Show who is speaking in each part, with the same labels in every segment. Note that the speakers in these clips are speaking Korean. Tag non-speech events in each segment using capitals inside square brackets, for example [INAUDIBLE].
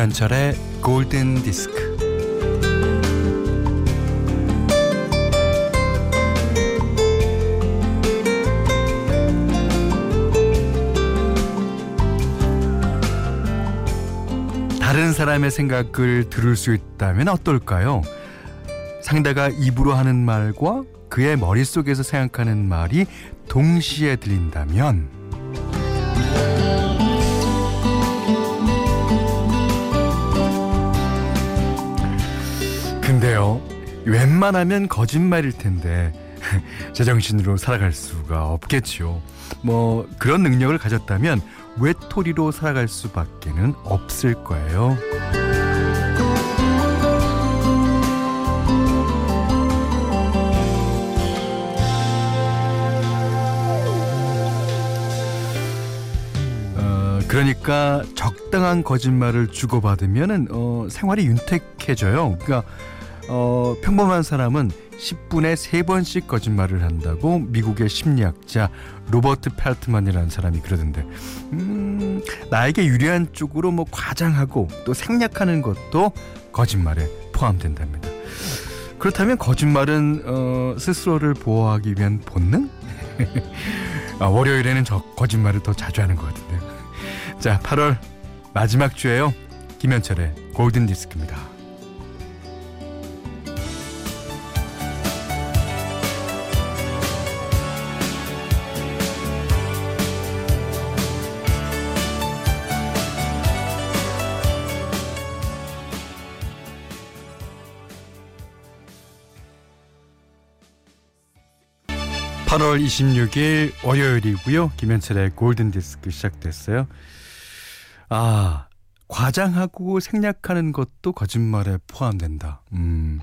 Speaker 1: 김현철의 골든 디스크. 다른 사람의 생각을 들을 수 있다면 어떨까요? 상대가 입으로 하는 말과 그의 머릿속에서 생각하는 말이 동시에 들린다면 근데요 웬만하면 거짓말일 텐데 [LAUGHS] 제정신으로 살아갈 수가 없겠지요 뭐 그런 능력을 가졌다면 외톨이로 살아갈 수밖에는 없을 거예요. 어, 그러니까 적당한 거짓말을 주고받으면은 어, 생활이 윤택해져요. 그러니까 어, 평범한 사람은 10분에 3번씩 거짓말을 한다고 미국의 심리학자 로버트 펠트만이라는 사람이 그러던데 음, 나에게 유리한 쪽으로 뭐 과장하고 또 생략하는 것도 거짓말에 포함된답니다. 그렇다면 거짓말은 어, 스스로를 보호하기 위한 본능? [LAUGHS] 아, 월요일에는 저 거짓말을 더 자주 하는 것 같은데요. 자, 8월 마지막 주에요. 김현철의 골든 디스크입니다. 8월 26일 월요일이고요. 김현철의 골든 디스크 시작됐어요. 아, 과장하고 생략하는 것도 거짓말에 포함된다. 음.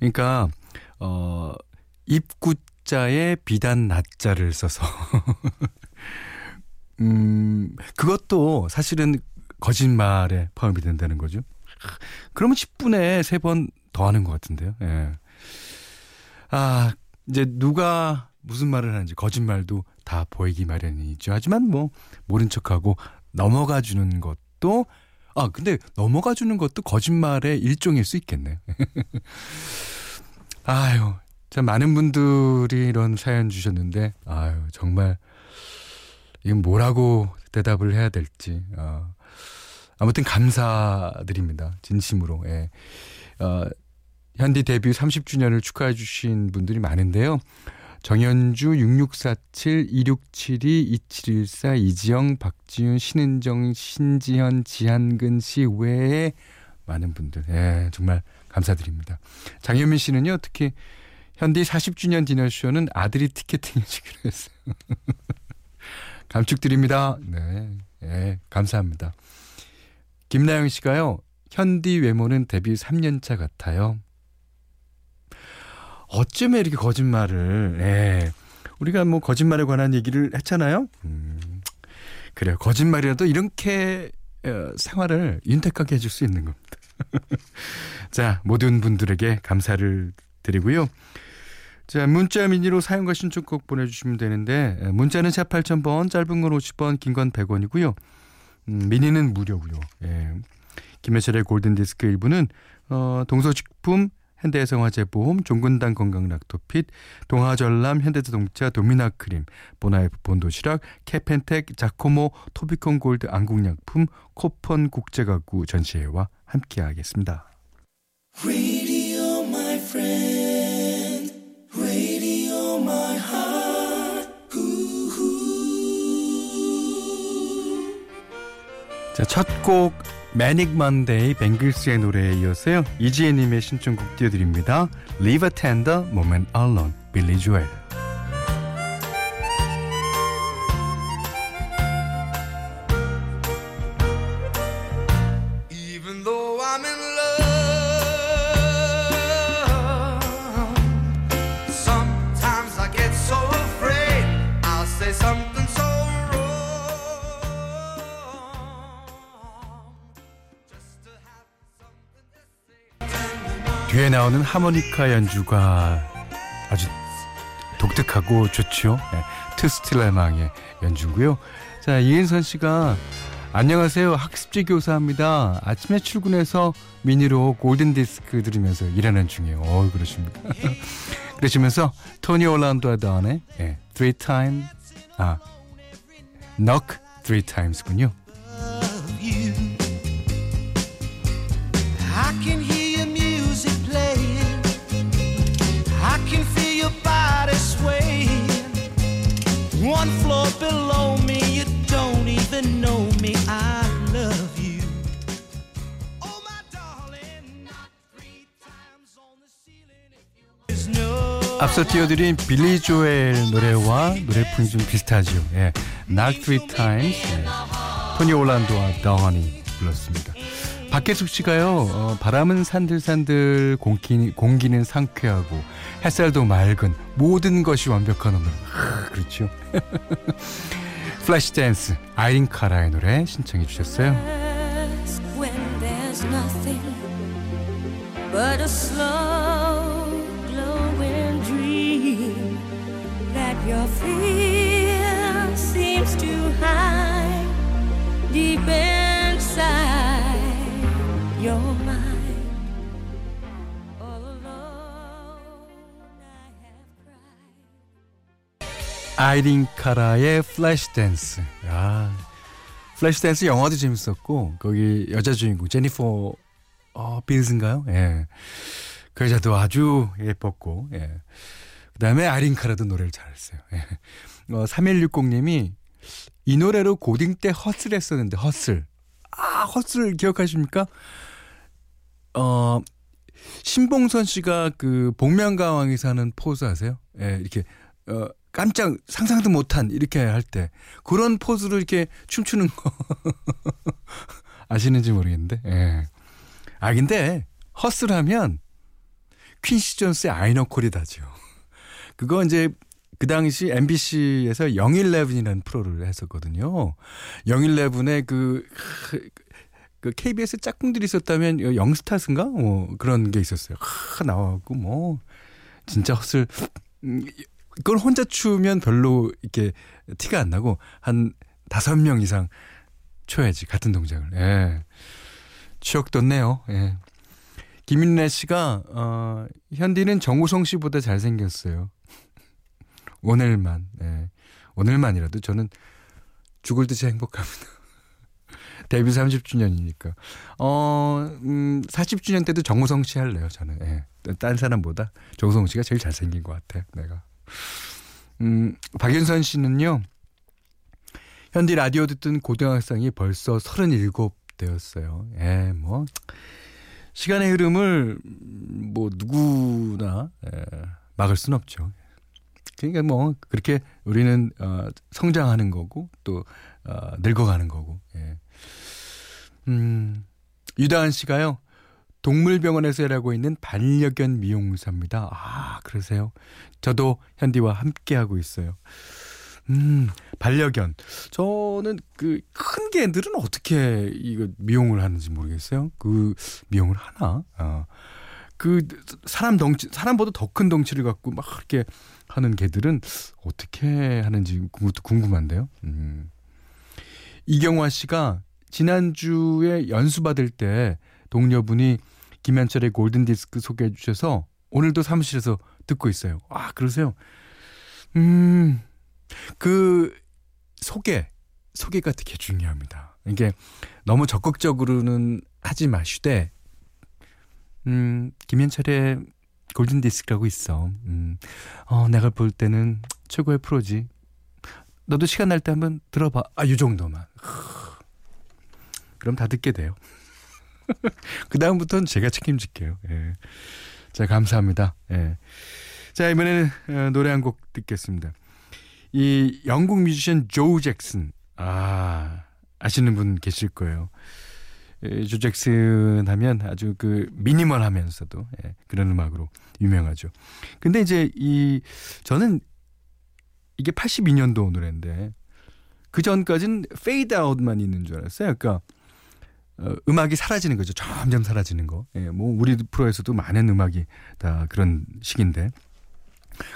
Speaker 1: 그러니까 어 입구자에 비단 낫자를 써서 [LAUGHS] 음, 그것도 사실은 거짓말에 포함이 된다는 거죠. 그러면 10분에 3번 더 하는 것 같은데요. 예. 아, 이제 누가 무슨 말을 하는지 거짓말도 다 보이기 마련이죠. 하지만 뭐 모른 척하고 넘어가 주는 것도 아 근데 넘어가 주는 것도 거짓말의 일종일 수 있겠네. [LAUGHS] 아유 참 많은 분들이 이런 사연 주셨는데 아유 정말 이건 뭐라고 대답을 해야 될지 어, 아무튼 감사드립니다 진심으로. 예. 어, 현디 데뷔 30주년을 축하해 주신 분들이 많은데요. 정현주 6647 2672 2714 이지영 박지윤 신은정 신지현 지한근 씨 외에 많은 분들 예, 정말 감사드립니다. 장현민 씨는요. 특히 현디 40주년 디너쇼는 아들이 티켓팅 해주기로 했어요. [LAUGHS] 감축드립니다. 네. 예, 감사합니다. 김나영 씨가요. 현디 외모는 데뷔 3년차 같아요. 어쩌면 이렇게 거짓말을, 예. 우리가 뭐 거짓말에 관한 얘기를 했잖아요. 음, 그래요. 거짓말이라도 이렇게 어, 생활을 윤택하게 해줄 수 있는 겁니다. [LAUGHS] 자, 모든 분들에게 감사를 드리고요. 자, 문자 미니로 사용과 신청곡 보내주시면 되는데, 문자는 샵 8000번, 짧은 건 50원, 긴건 100원이고요. 음, 미니는 무료고요. 예. 김혜철의 골든디스크 일부는, 어, 동서식품, 현대해성화재보험, 종근당 건강락토핏, 동아전람, 현대자동차, 도미나크림, 보나이프 본도시락, 캐펜텍, 자코모, 토비콘 골드 안국약품, 코펀 국제가구 전시회와 함께하겠습니다. 자, 첫 곡 매닉 먼데이 뱅글스의 노래에 이어서요. 이지혜님의 신청곡 띄워드립니다. Leave a tender moment alone, 빌리 뒤에 나오는 하모니카 연주가 아주 독특하고 좋죠. 네, 트스틸레망의 연주고요. 자 이은선 씨가 안녕하세요. 학습지 교사입니다. 아침에 출근해서 미니로 골든 디스크 들으면서 일하는 중이에요. 어, 그러십니까? [LAUGHS] 그러시면서 토니 올란도와 다운의 예, Three Time 아 Knock Three Times군요. Below me, you don't even know me. I love you. Oh, my darling, not three times on the ceiling if you no. 앞서 띄워드린 빌리 조엘 노래와 노래풍이 좀 비슷하죠. 예. Knock Three Times. 예. 토니 올란도와 더하니 불렀습니다. 박계숙 씨가요, 어, 바람은 산들산들, 공기, 공기는 상쾌하고, 햇살도 맑은, 모든 것이 완벽한 오늘. 하, 그렇죠. [LAUGHS] 플래시 댄스, 아이린 카라의 노래 신청해 주셨어요. 아이린 카라의 Flashdance. 야. Flashdance 영화도 재밌었고 거기 여자 주인공 제니퍼 어, 빌즈인가요? 예. 그 여자도 아주 예뻤고 예. 그다음에 아이린 카라도 노래를 잘했어요. 예. 어, 3160님이 이 노래로 고딩 때 hustle 했었는데 hustle. 아, hustle 기억하십니까? 어, 신봉선 씨가 그 복면가왕에서 하는 포즈 아세요? 예, 이렇게, 어, 깜짝 상상도 못한 이렇게 할 때 그런 포즈로 이렇게 춤추는 거 [LAUGHS] 아시는지 모르겠는데. 예. 아, 근데 허스하면 퀸시 존스의 아이너콜이 다죠. 그거 이제 그 당시 MBC에서 영일레븐이라는 프로를 했었거든요. 영일레븐의 그, 그 KBS 짝꿍들이 있었다면 영스타스인가? 뭐 그런 게 있었어요. 하, 나와갖고 뭐 진짜 헛을 음, 그걸 혼자 추면 별로 이렇게 티가 안 나고 한 다섯 명 이상 쳐야지 같은 동작을. 예. 추억 돋네요. 예. 김윤래 씨가 어, 현디는 정우성 씨보다 잘생겼어요. [LAUGHS] 오늘만. 예. 오늘만이라도 저는 죽을 듯이 행복합니다. 데뷔 30주년이니까. 어, 음, 40주년 때도 정우성 씨 할래요, 저는. 예. 딴 사람보다 정우성 씨가 제일 잘생긴 것 같아, 내가. 음, 박윤선 씨는요, 현디 라디오 듣던 고등학생이 벌써 37 되었어요. 예, 뭐, 시간의 흐름을 뭐 누구나 예, 막을 순 없죠. 그러니까 뭐 그렇게 우리는 어, 성장하는 거고 또 어, 늙어가는 거고. 예. 음, 유다은 씨가요. 동물병원에서 일하고 있는 반려견 미용사입니다. 아, 그러세요? 저도 현디와 함께하고 있어요. 음, 반려견. 저는 그 큰 개들은 어떻게 이거 미용을 하는지 모르겠어요. 그 미용을 하나? 어. 그 사람 덩치 사람보다 더 큰 덩치를 갖고 막 이렇게 하는 개들은 어떻게 하는지 그것도 궁금한데요. 음. 이경화 씨가 지난주에 연수 받을 때 동료분이 김현철의 골든 디스크 소개해 주셔서 오늘도 사무실에서 듣고 있어요. 아, 그러세요? 음. 그 소개 소개가 되게 중요합니다. 이게 너무 적극적으로는 하지 마시되 음, 김현철의 골든 디스크라고 있어. 음. 어, 내가 볼 때는 최고의 프로지. 너도 시간 날 때 한번 들어봐. 아, 이 정도만. 그럼 다 듣게 돼요. [LAUGHS] 그 다음부터는 제가 책임질게요. 예. 자, 감사합니다. 예. 자, 이번에는 어, 노래 한 곡 듣겠습니다. 이 영국 뮤지션 조 잭슨. 아, 아시는 분 계실 거예요. 예, 조 잭슨 하면 아주 그 미니멀 하면서도 예, 그런 음악으로 유명하죠. 근데 이제 이 저는 이게 82년도 노래인데 그 전까지는 페이드 아웃만 있는 줄 알았어요. 그러니까 어, 음악이 사라지는 거죠. 점점 사라지는 거. 예, 뭐 우리 프로에서도 많은 음악이 다 그런 식인데.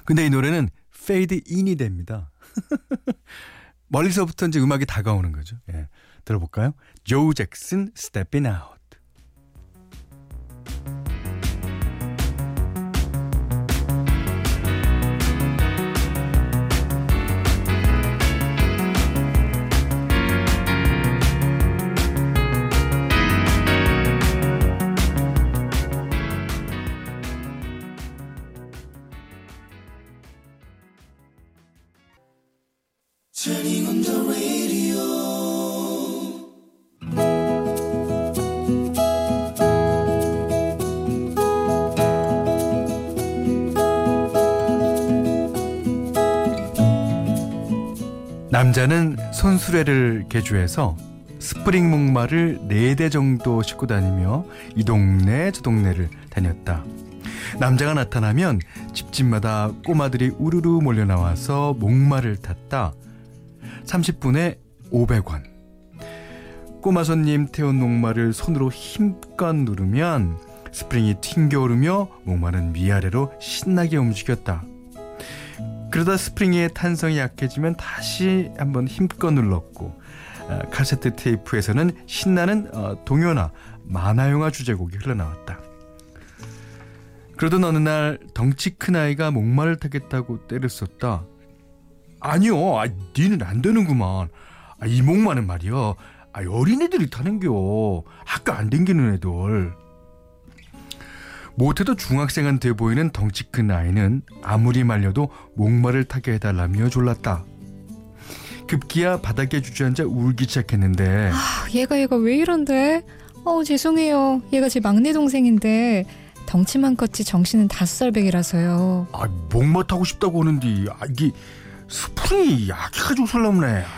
Speaker 1: 근데 이 노래는 페이드 인이 됩니다. [LAUGHS] 멀리서부터 이제 음악이 다가오는 거죠. 예. 들어볼까요? 조 잭슨 Stepping Out. 남자는 손수레를 개조해서 스프링 목마를 4대 정도 싣고 다니며 이 동네 저 동네를 다녔다. 남자가 나타나면 집집마다 꼬마들이 우르르 몰려 나와서 목마를 탔다. 30분에 500원. 꼬마 손님 태운 목마를 손으로 힘껏 누르면 스프링이 튕겨오르며 목마는 위아래로 신나게 움직였다. 그러다 스프링의 탄성이 약해지면 다시 한번 힘껏 눌렀고 어, 카세트 테이프에서는 신나는 어, 동요나 만화 영화 주제곡이 흘러나왔다. 그러던 어느 날 덩치 큰 아이가 목마를 타겠다고 때를 썼다. 아니요, 아, 니는 안 되는구만. 아, 이 목마는 말이야. 아, 어린애들이 타는겨. 학교 안 댕기는 애들. 못해도 중학생은 돼 보이는 덩치 큰 아이는 아무리 말려도 목마를 타게 해달라며 졸랐다. 급기야 바닥에 주저앉아 울기 시작했는데
Speaker 2: 아, 얘가 얘가 왜 이런데? 어 죄송해요. 얘가 제 막내 동생인데 덩치만 컸지 정신은 다섯 살 백이라서요.
Speaker 1: 아, 목마 타고 싶다고 하는데 아, 이게 스프링이 약해가지고.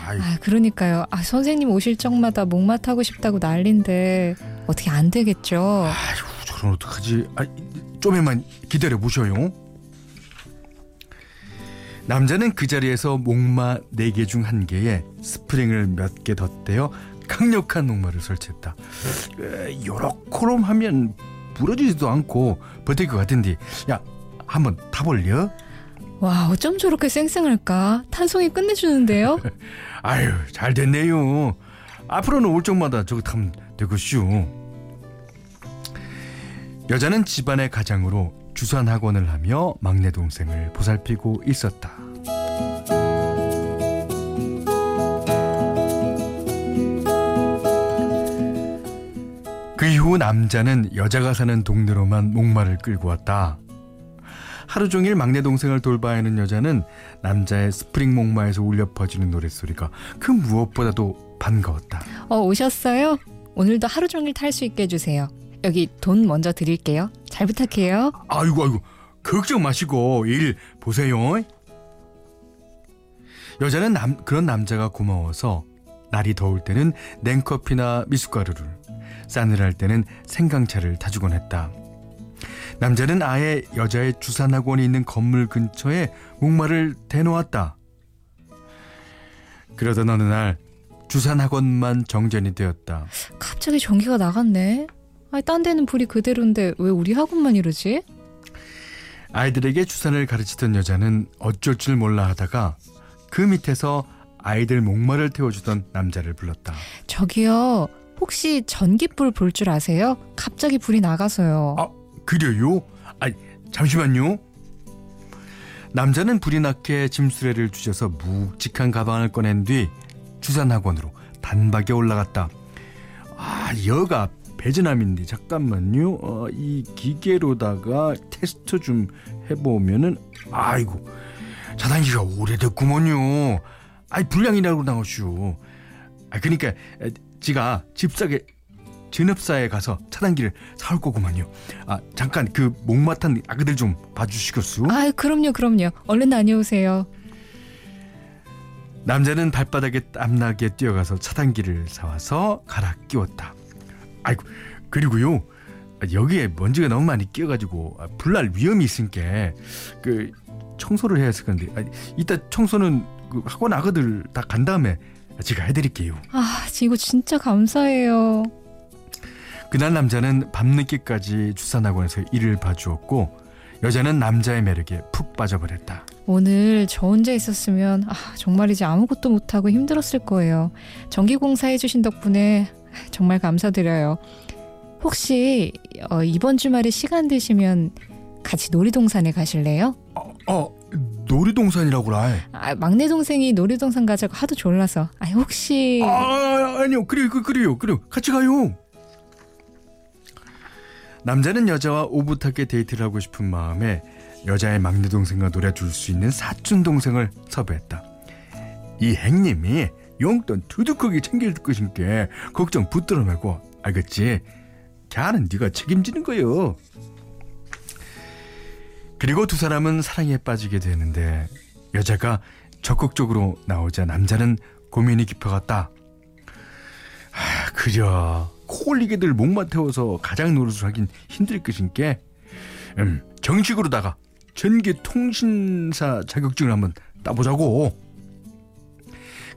Speaker 1: 아이,
Speaker 2: 아 그러니까요. 아 선생님 오실 적마다 목마 타고 싶다고 난린데 어떻게 안 되겠죠?
Speaker 1: 아이고 저는 어떡하지? 아, 좀만 기다려 보셔요. 남자는 그 자리에서 목마 4개 중 한 개에 스프링을 몇 개 덧대어 강력한 목마를 설치했다. 에, 요렇게럼 하면 부러지지도 않고 버틸 것 같은데 야 한번 타볼려?
Speaker 2: 와 어쩜 저렇게 쌩쌩할까? 탄성이 끝내주는데요. [LAUGHS]
Speaker 1: 아유 잘 됐네요. 앞으로는 올 적마다 저거 타면 되겠슈. 여자는 집안의 가장으로 주산 학원을 하며 막내 동생을 보살피고 있었다. 그 이후 남자는 여자가 사는 동네로만 목마를 끌고 왔다. 하루 종일 막내 동생을 돌봐야 하는 여자는 남자의 스프링 목마에서 울려 퍼지는 노랫소리가 그 무엇보다도 반가웠다.
Speaker 2: 어 오셨어요? 오늘도 하루 종일 탈 수 있게 해주세요. 여기 돈 먼저 드릴게요. 잘 부탁해요.
Speaker 1: 아이고 아이고 걱정 마시고 일 보세요. 여자는 남, 그런 남자가 고마워서 날이 더울 때는 냉커피나 미숫가루를 싸늘할 때는 생강차를 타주곤 했다. 남자는 아예 여자의 주산학원이 있는 건물 근처에 목마를 대놓았다. 그러던 어느 날 주산학원만 정전이 되었다.
Speaker 2: 갑자기 전기가 나갔네. 아니 딴 데는 불이 그대로인데 왜 우리 학원만 이러지?
Speaker 1: 아이들에게 주산을 가르치던 여자는 어쩔 줄 몰라 하다가 그 밑에서 아이들 목마를 태워주던 남자를 불렀다.
Speaker 2: 저기요. 혹시 전기불 볼 줄 아세요? 갑자기 불이 나가서요.
Speaker 1: 아, 그래요? 아, 잠시만요. 남자는 불이 나게 짐수레를 주셔서 묵직한 가방을 꺼낸 뒤 주산학원으로 단박에 올라갔다. 아, 여가 배전함인데 잠깐만요. 어, 이 기계로다가 테스트 좀 해보면은 아이고 차단기가 오래됐구먼요. 아이 불량이라고 나오슈. 아 그러니까 지가 집사게 전업사에 가서 차단기를 사올 거구만요. 아 잠깐 그 목마탄 아그들 좀 봐주시겠수?
Speaker 2: 아 그럼요 그럼요. 얼른 다녀오세요.
Speaker 1: 남자는 발바닥에 땀나게 뛰어가서 차단기를 사와서 갈아 끼웠다. 아이고 그리고요 여기에 먼지가 너무 많이 끼어가지고 불날 위험이 있으니까 그 청소를 해야 했을 건데 아, 이따 청소는 그 학원 아가들 다 간 다음에 제가 해드릴게요.
Speaker 2: 아 이거 진짜 감사해요.
Speaker 1: 그날 남자는 밤늦게까지 주산학원에서 일을 봐주었고 여자는 남자의 매력에 푹 빠져버렸다.
Speaker 2: 오늘 저 혼자 있었으면 아, 정말이지 아무것도 못하고 힘들었을 거예요. 전기공사 해주신 덕분에 정말 감사드려요. 혹시 어, 이번 주말에 시간 되시면 같이 놀이동산에 가실래요?
Speaker 1: 어, 어 놀이동산이라고라.
Speaker 2: 아, 막내 동생이 놀이동산 가자고 하도 졸라서. 아, 혹시
Speaker 1: 아, 아니요. 그래요. 그, 그래요. 그래요. 같이 가요. 남자는 여자와 오붓하게 데이트를 하고 싶은 마음에 여자의 막내 동생과 놀아줄 수 있는 사촌 동생을 섭외했다. 이 행님이 용돈 두둑하게 챙길 것인게 걱정 붙들어 말고 알겠지? 걔는 네가 책임지는 거요. 그리고 두 사람은 사랑에 빠지게 되는데 여자가 적극적으로 나오자 남자는 고민이 깊어갔다. 아, 그려. 콜리게들 목마 태워서 가장 노릇을 하긴 힘들 것인게 음, 정식으로다가 전기통신사 자격증을 한번 따보자고.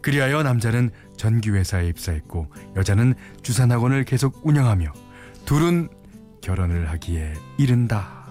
Speaker 1: 그리하여 남자는 전기회사에 입사했고 여자는 주산학원을 계속 운영하며 둘은 결혼을 하기에 이른다.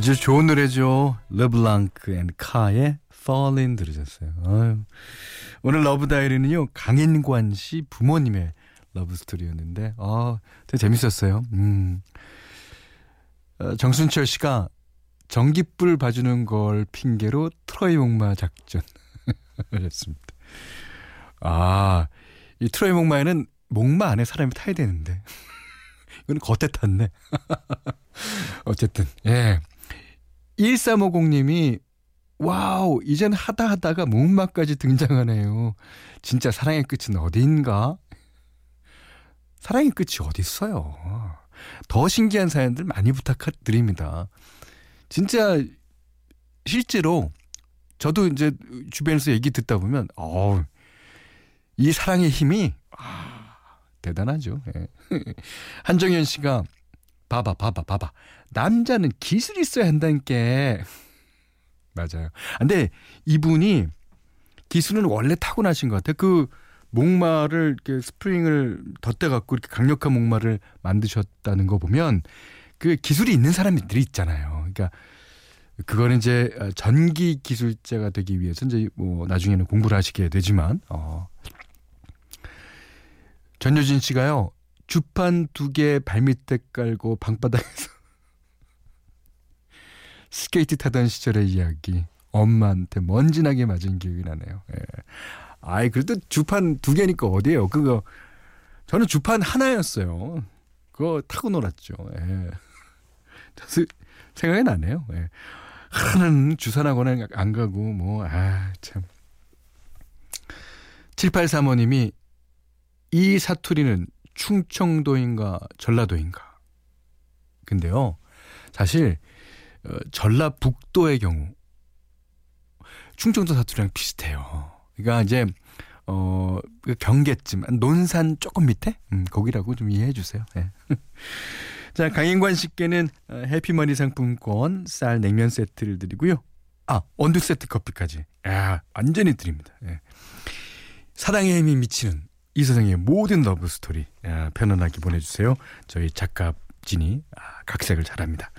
Speaker 1: 아주 좋은 노래죠. 르블랑크 앤 카의 Falling 들으셨어요. 아유. 오늘 Love Diary는요. 강인관 씨 부모님의 love story였는데 아, 되게 재밌었어요. 음. 어, 정순철 씨가 전기불 봐주는 걸 핑계로 트로이 목마 작전 [LAUGHS] 하셨습니다. 아, 이 트로이 목마에는 목마 안에 사람이 타야 되는데 [LAUGHS] 이거는 겉에 탔네. [LAUGHS] 어쨌든 예. 1350님이 와우 이젠 하다 하다가 목마까지 등장하네요. 진짜 사랑의 끝은 어디인가? 사랑의 끝이 어디 있어요? 더 신기한 사연들 많이 부탁드립니다. 진짜 실제로 저도 이제 주변에서 얘기 듣다 보면 어, 이 사랑의 힘이 아, 대단하죠. 예. [LAUGHS] 한정현 씨가 봐봐 봐봐 봐봐 남자는 기술이 있어야 한다니까. 맞아요. 근데 이분이 기술은 원래 타고나신 것 같아요. 그 목마를 이렇게 스프링을 덧대 갖고 이렇게 강력한 목마를 만드셨다는 거 보면 그 기술이 있는 사람들이 있잖아요. 그러니까 그거는 이제 전기 기술자가 되기 위해서 이제 뭐 나중에는 공부를 하시게 되지만 어. 전효진 씨가요. 주판 두 개 발밑에 깔고 방바닥에서 [LAUGHS] 스케이트 타던 시절의 이야기 엄마한테 먼지나게 맞은 기억이 나네요. 예. 아이 그래도 주판 두 개니까 어디에요? 그거 저는 주판 하나였어요. 그거 타고 놀았죠. 예. [LAUGHS] 생각이 나네요. 예. 하나는 주산학원에 안 가고 뭐 아 참. 7835님이 이 사투리는 충청도인가 전라도인가. 근데요. 사실 어, 전라북도의 경우 충청도 사투리랑 비슷해요. 그러니까 이제 어그 경계쯤 논산 조금 밑에 음, 거기라고 좀 이해해 주세요. 네. [LAUGHS] 자 강인관 씨께는 어, 해피머니 상품권 쌀 냉면 세트를 드리고요. 아 원두 세트 커피까지. 야 완전히 드립니다. 예. 사랑의 힘이 미치는 이 세상의 모든 러브 스토리 야, 편안하게 보내주세요. 저희 작가 진이 아, 각색을 잘합니다.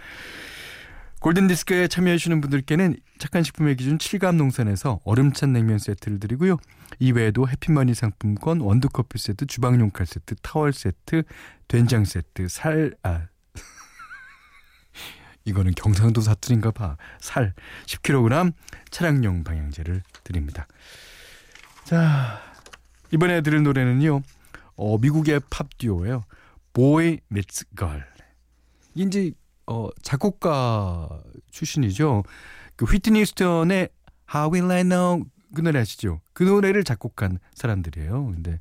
Speaker 1: 골든디스크에 참여해주시는 분들께는 착한 식품의 기준 칠갑농산에서 얼음찬 냉면 세트를 드리고요. 이외에도 해피머니 상품권, 원두커피 세트, 주방용 칼 세트, 타월 세트, 된장 세트, 살, 아. [LAUGHS] 이거는 경상도 사투리인가 봐. 살 10kg, 차량용 방향제를 드립니다. 자, 이번에 들을 노래는요. 어, 미국의 팝 듀오예요. Boy Meets Girl. 이제 어, 작곡가 출신이죠. 그 휘트니 스턴의 How Will I Know 그 노래 아시죠? 그 노래를 작곡한 사람들이에요. 근데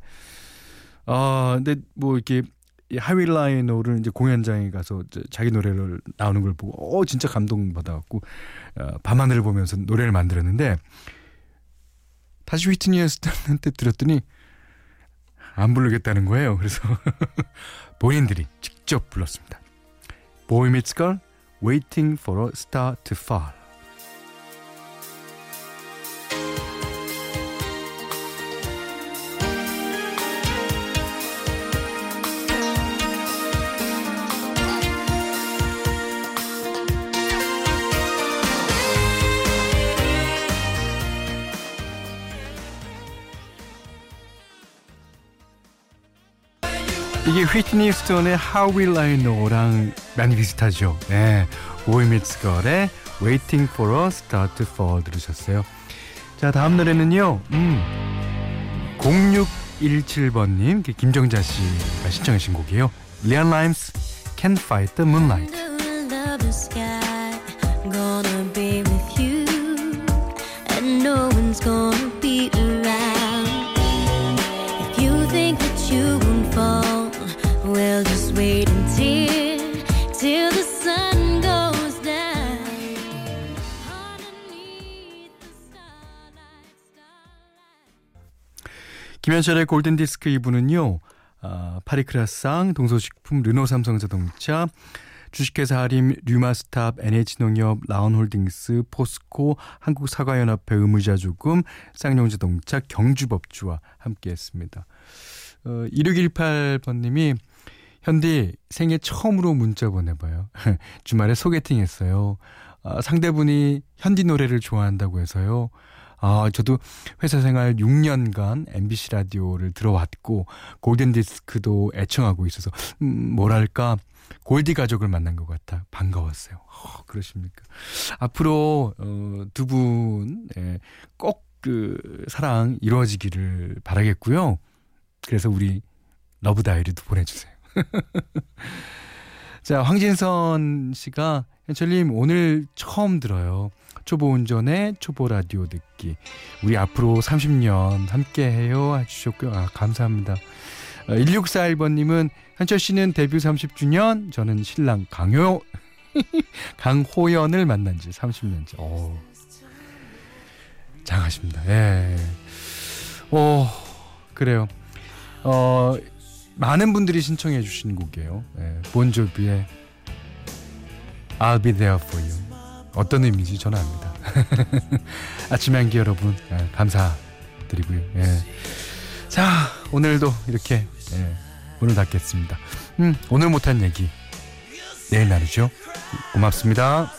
Speaker 1: 아, 근데 뭐 이렇게 하윌 라이노를 이제 공연장에 가서 자기 노래를 나오는 걸 보고 어 진짜 감동 받아갖고 어, 밤하늘을 보면서 노래를 만들었는데 다시 휘트니 스턴한테 들었더니 안 부르겠다는 거예요. 그래서 본인들이 직접 불렀습니다. Boy Meets Girl, Waiting for a Star to Fall. 이게 휘트니 스톤의 How Will I Know랑 많이 비슷하죠. 네. 보이미츠 걸의 Waiting for a Star to Fall 들으셨어요. 자, 다음 노래는요. 음. 0617번님, 김정자 씨가 신청하신 곡이에요. 리안 라임스 Can't Fight the Moonlight. 김현철의 골든 디스크 2부는요. 아, 파리크라상, 동서식품, 르노삼성자동차, 주식회사 하림, 류마스탑, NH농협, 라운홀딩스, 포스코, 한국사과연합회 의무자조금, 쌍용자동차, 경주법주와 함께했습니다. 어, 2618번님이 현디 생애 처음으로 문자 보내봐요. [LAUGHS] 주말에 소개팅 했어요. 아, 상대분이 현디 노래를 좋아한다고 해서요. 아, 저도 회사 생활 6년간 MBC 라디오를 들어왔고 골든 디스크도 애청하고 있어서 음, 뭐랄까 골디 가족을 만난 것 같아 반가웠어요. 어, 그러십니까? 앞으로 어, 두분 예, 꼭그 사랑 이루어지기를 바라겠고요. 그래서 우리 러브 다이어리도 보내주세요. [LAUGHS] 자, 황진선 씨가 현철님 오늘 처음 들어요. 초보 운전에 초보 라디오 듣기. 우리 앞으로 30년 함께 해요. 해주셨고요. 아, 감사합니다. 1641번님은 현철 씨는 데뷔 30주년, 저는 신랑 강효, [LAUGHS] 강호연을 만난 지 30년째. 오, 장하십니다. 예. 오, 그래요. 어, 많은 분들이 신청해 주신 곡이에요. 예, 본조비의 I'll be there for you. 어떤 의미인지 저는 압니다. [LAUGHS] 아침 향기 여러분 예, 감사드리고요. 예. 자 오늘도 이렇게 예, 오늘 닫겠습니다. 음, 오늘 못한 얘기 내일 나누죠. 고맙습니다.